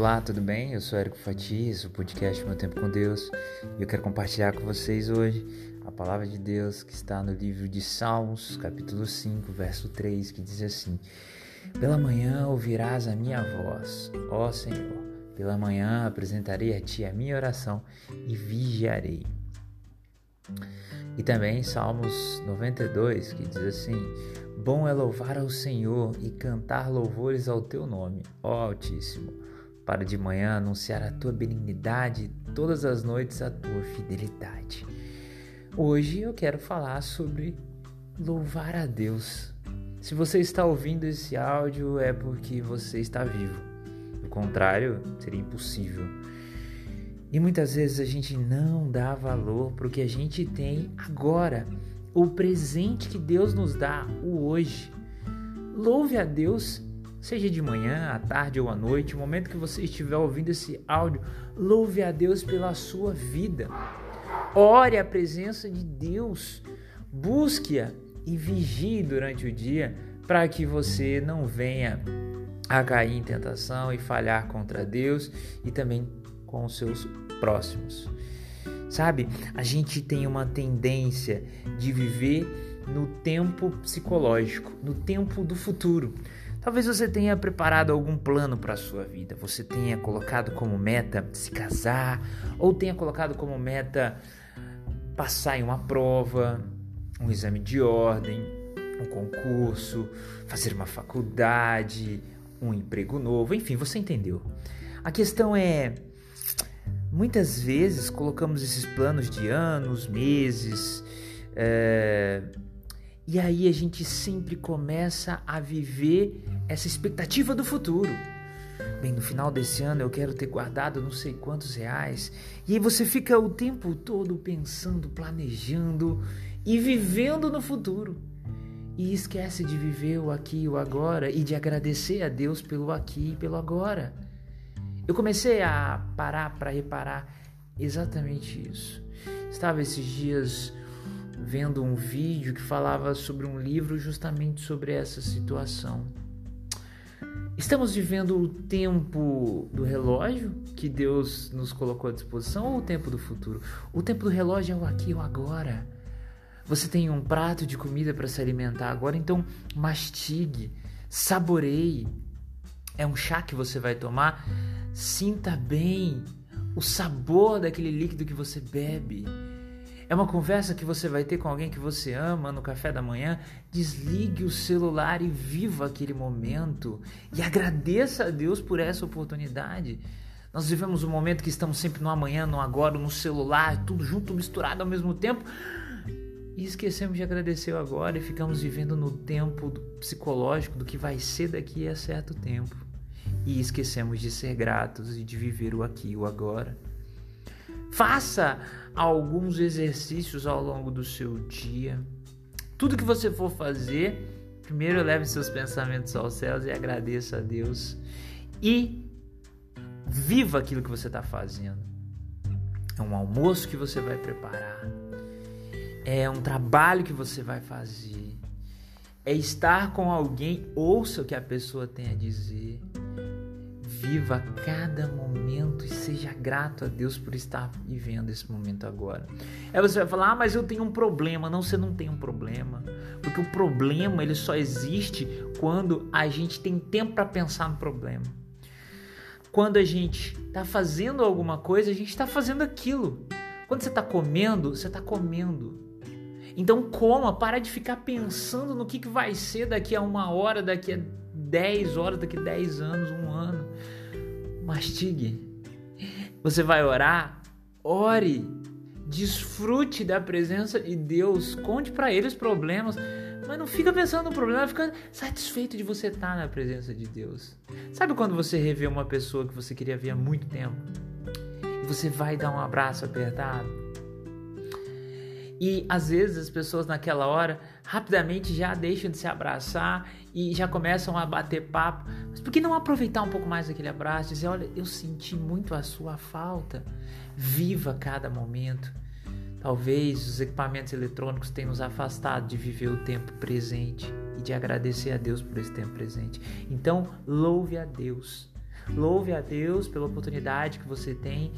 Olá, tudo bem? Eu sou Érico Fatias, o podcast Meu Tempo com Deus, e eu quero compartilhar com vocês hoje a palavra de Deus que está no livro de Salmos, capítulo 5, verso 3, que diz assim: Pela manhã ouvirás a minha voz, ó Senhor, pela manhã apresentarei a ti a minha oração e vigiarei. E também Salmos 92, que diz assim: Bom é louvar ao Senhor e cantar louvores ao teu nome, ó Altíssimo, para de manhã anunciar a tua benignidade todas as noites a tua fidelidade. Hoje eu quero falar sobre louvar a Deus. Se você está ouvindo esse áudio é porque você está vivo. Do contrário, seria impossível. E muitas vezes a gente não dá valor para o que a gente tem agora o presente que Deus nos dá, o hoje. Louve a Deus, seja de manhã, à tarde ou à noite, o momento que você estiver ouvindo esse áudio, louve a Deus pela sua vida. Ore a presença de Deus, busque-a e vigie durante o dia para que você não venha a cair em tentação e falhar contra Deus e também com os seus próximos. Sabe, a gente tem uma tendência de viver no tempo psicológico, no tempo do futuro. Talvez você tenha preparado algum plano para a sua vida, você tenha colocado como meta se casar, ou tenha colocado como meta passar em uma prova, um exame de ordem, um concurso, fazer uma faculdade, um emprego novo, enfim, você entendeu. A questão é Muitas vezes colocamos esses planos de anos, meses, é... e aí a gente sempre começa a viver essa expectativa do futuro. Bem, no final desse ano eu quero ter guardado não sei quantos reais, e aí você fica o tempo todo pensando, planejando e vivendo no futuro. E esquece de viver o aqui e o agora e de agradecer a Deus pelo aqui e pelo agora. Eu comecei a parar para reparar exatamente isso. Estava esses dias vendo um vídeo que falava sobre um livro justamente sobre essa situação. Estamos vivendo o tempo do relógio que Deus nos colocou à disposição ou o tempo do futuro? O tempo do relógio é o aqui o agora. Você tem um prato de comida para se alimentar agora, então mastigue, saboreie. É um chá que você vai tomar Sinta bem o sabor daquele líquido que você bebe. É uma conversa que você vai ter com alguém que você ama no café da manhã. Desligue o celular e viva aquele momento. E agradeça a Deus por essa oportunidade. Nós vivemos um momento que estamos sempre no amanhã, no agora, no celular, tudo junto, misturado ao mesmo tempo. E esquecemos de agradecer o agora e ficamos vivendo no tempo psicológico do que vai ser daqui a certo tempo e esquecemos de ser gratos e de viver o aqui e o agora. Faça alguns exercícios ao longo do seu dia. Tudo que você for fazer, primeiro leve seus pensamentos aos céus e agradeça a Deus. E viva aquilo que você está fazendo. É um almoço que você vai preparar. É um trabalho que você vai fazer. É estar com alguém, ouça o que a pessoa tem a dizer. Viva cada momento e seja grato a Deus por estar vivendo esse momento agora. Aí você vai falar: "Ah, mas eu tenho um problema". Não, você não tem um problema, porque o problema ele só existe quando a gente tem tempo para pensar no problema. Quando a gente está fazendo alguma coisa, a gente está fazendo aquilo. Quando você está comendo, você está comendo. Então coma, para de ficar pensando no que, que vai ser daqui a uma hora, daqui a 10 horas, daqui a 10 anos, um ano. Mastigue. Você vai orar? Ore. Desfrute da presença de Deus. Conte para ele os problemas. Mas não fica pensando no problema, fica satisfeito de você estar na presença de Deus. Sabe quando você revê uma pessoa que você queria ver há muito tempo? E você vai dar um abraço apertado? E às vezes as pessoas naquela hora rapidamente já deixam de se abraçar e já começam a bater papo. Mas por que não aproveitar um pouco mais aquele abraço? Dizer, olha, eu senti muito a sua falta. Viva cada momento. Talvez os equipamentos eletrônicos tenham nos afastado de viver o tempo presente e de agradecer a Deus por esse tempo presente. Então, louve a Deus. Louve a Deus pela oportunidade que você tem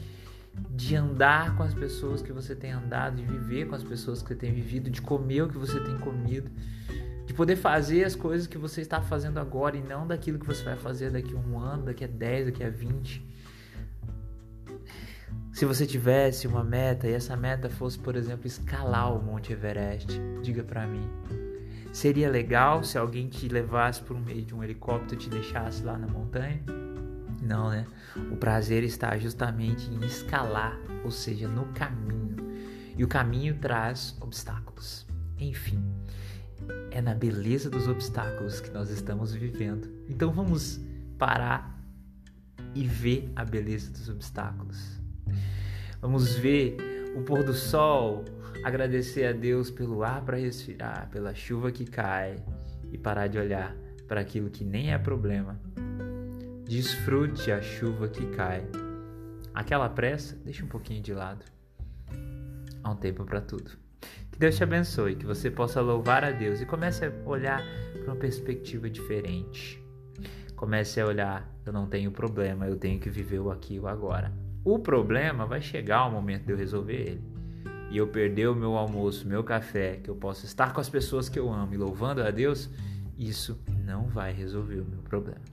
de andar com as pessoas que você tem andado, de viver com as pessoas que você tem vivido, de comer o que você tem comido, de poder fazer as coisas que você está fazendo agora e não daquilo que você vai fazer daqui a um ano, daqui a 10, daqui a 20. Se você tivesse uma meta e essa meta fosse, por exemplo, escalar o Monte Everest, diga para mim. Seria legal se alguém te levasse por meio de um helicóptero e te deixasse lá na montanha? Não, né? O prazer está justamente em escalar, ou seja, no caminho. E o caminho traz obstáculos. Enfim, é na beleza dos obstáculos que nós estamos vivendo. Então vamos parar e ver a beleza dos obstáculos. Vamos ver o pôr do sol, agradecer a Deus pelo ar para respirar, pela chuva que cai e parar de olhar para aquilo que nem é problema Desfrute a chuva que cai. Aquela pressa, deixa um pouquinho de lado. Há um tempo para tudo. Que Deus te abençoe, que você possa louvar a Deus e comece a olhar para uma perspectiva diferente. Comece a olhar, eu não tenho problema, eu tenho que viver o aqui e o agora. O problema vai chegar o momento de eu resolver ele. E eu perder o meu almoço, meu café, que eu possa estar com as pessoas que eu amo e louvando a Deus, isso não vai resolver o meu problema.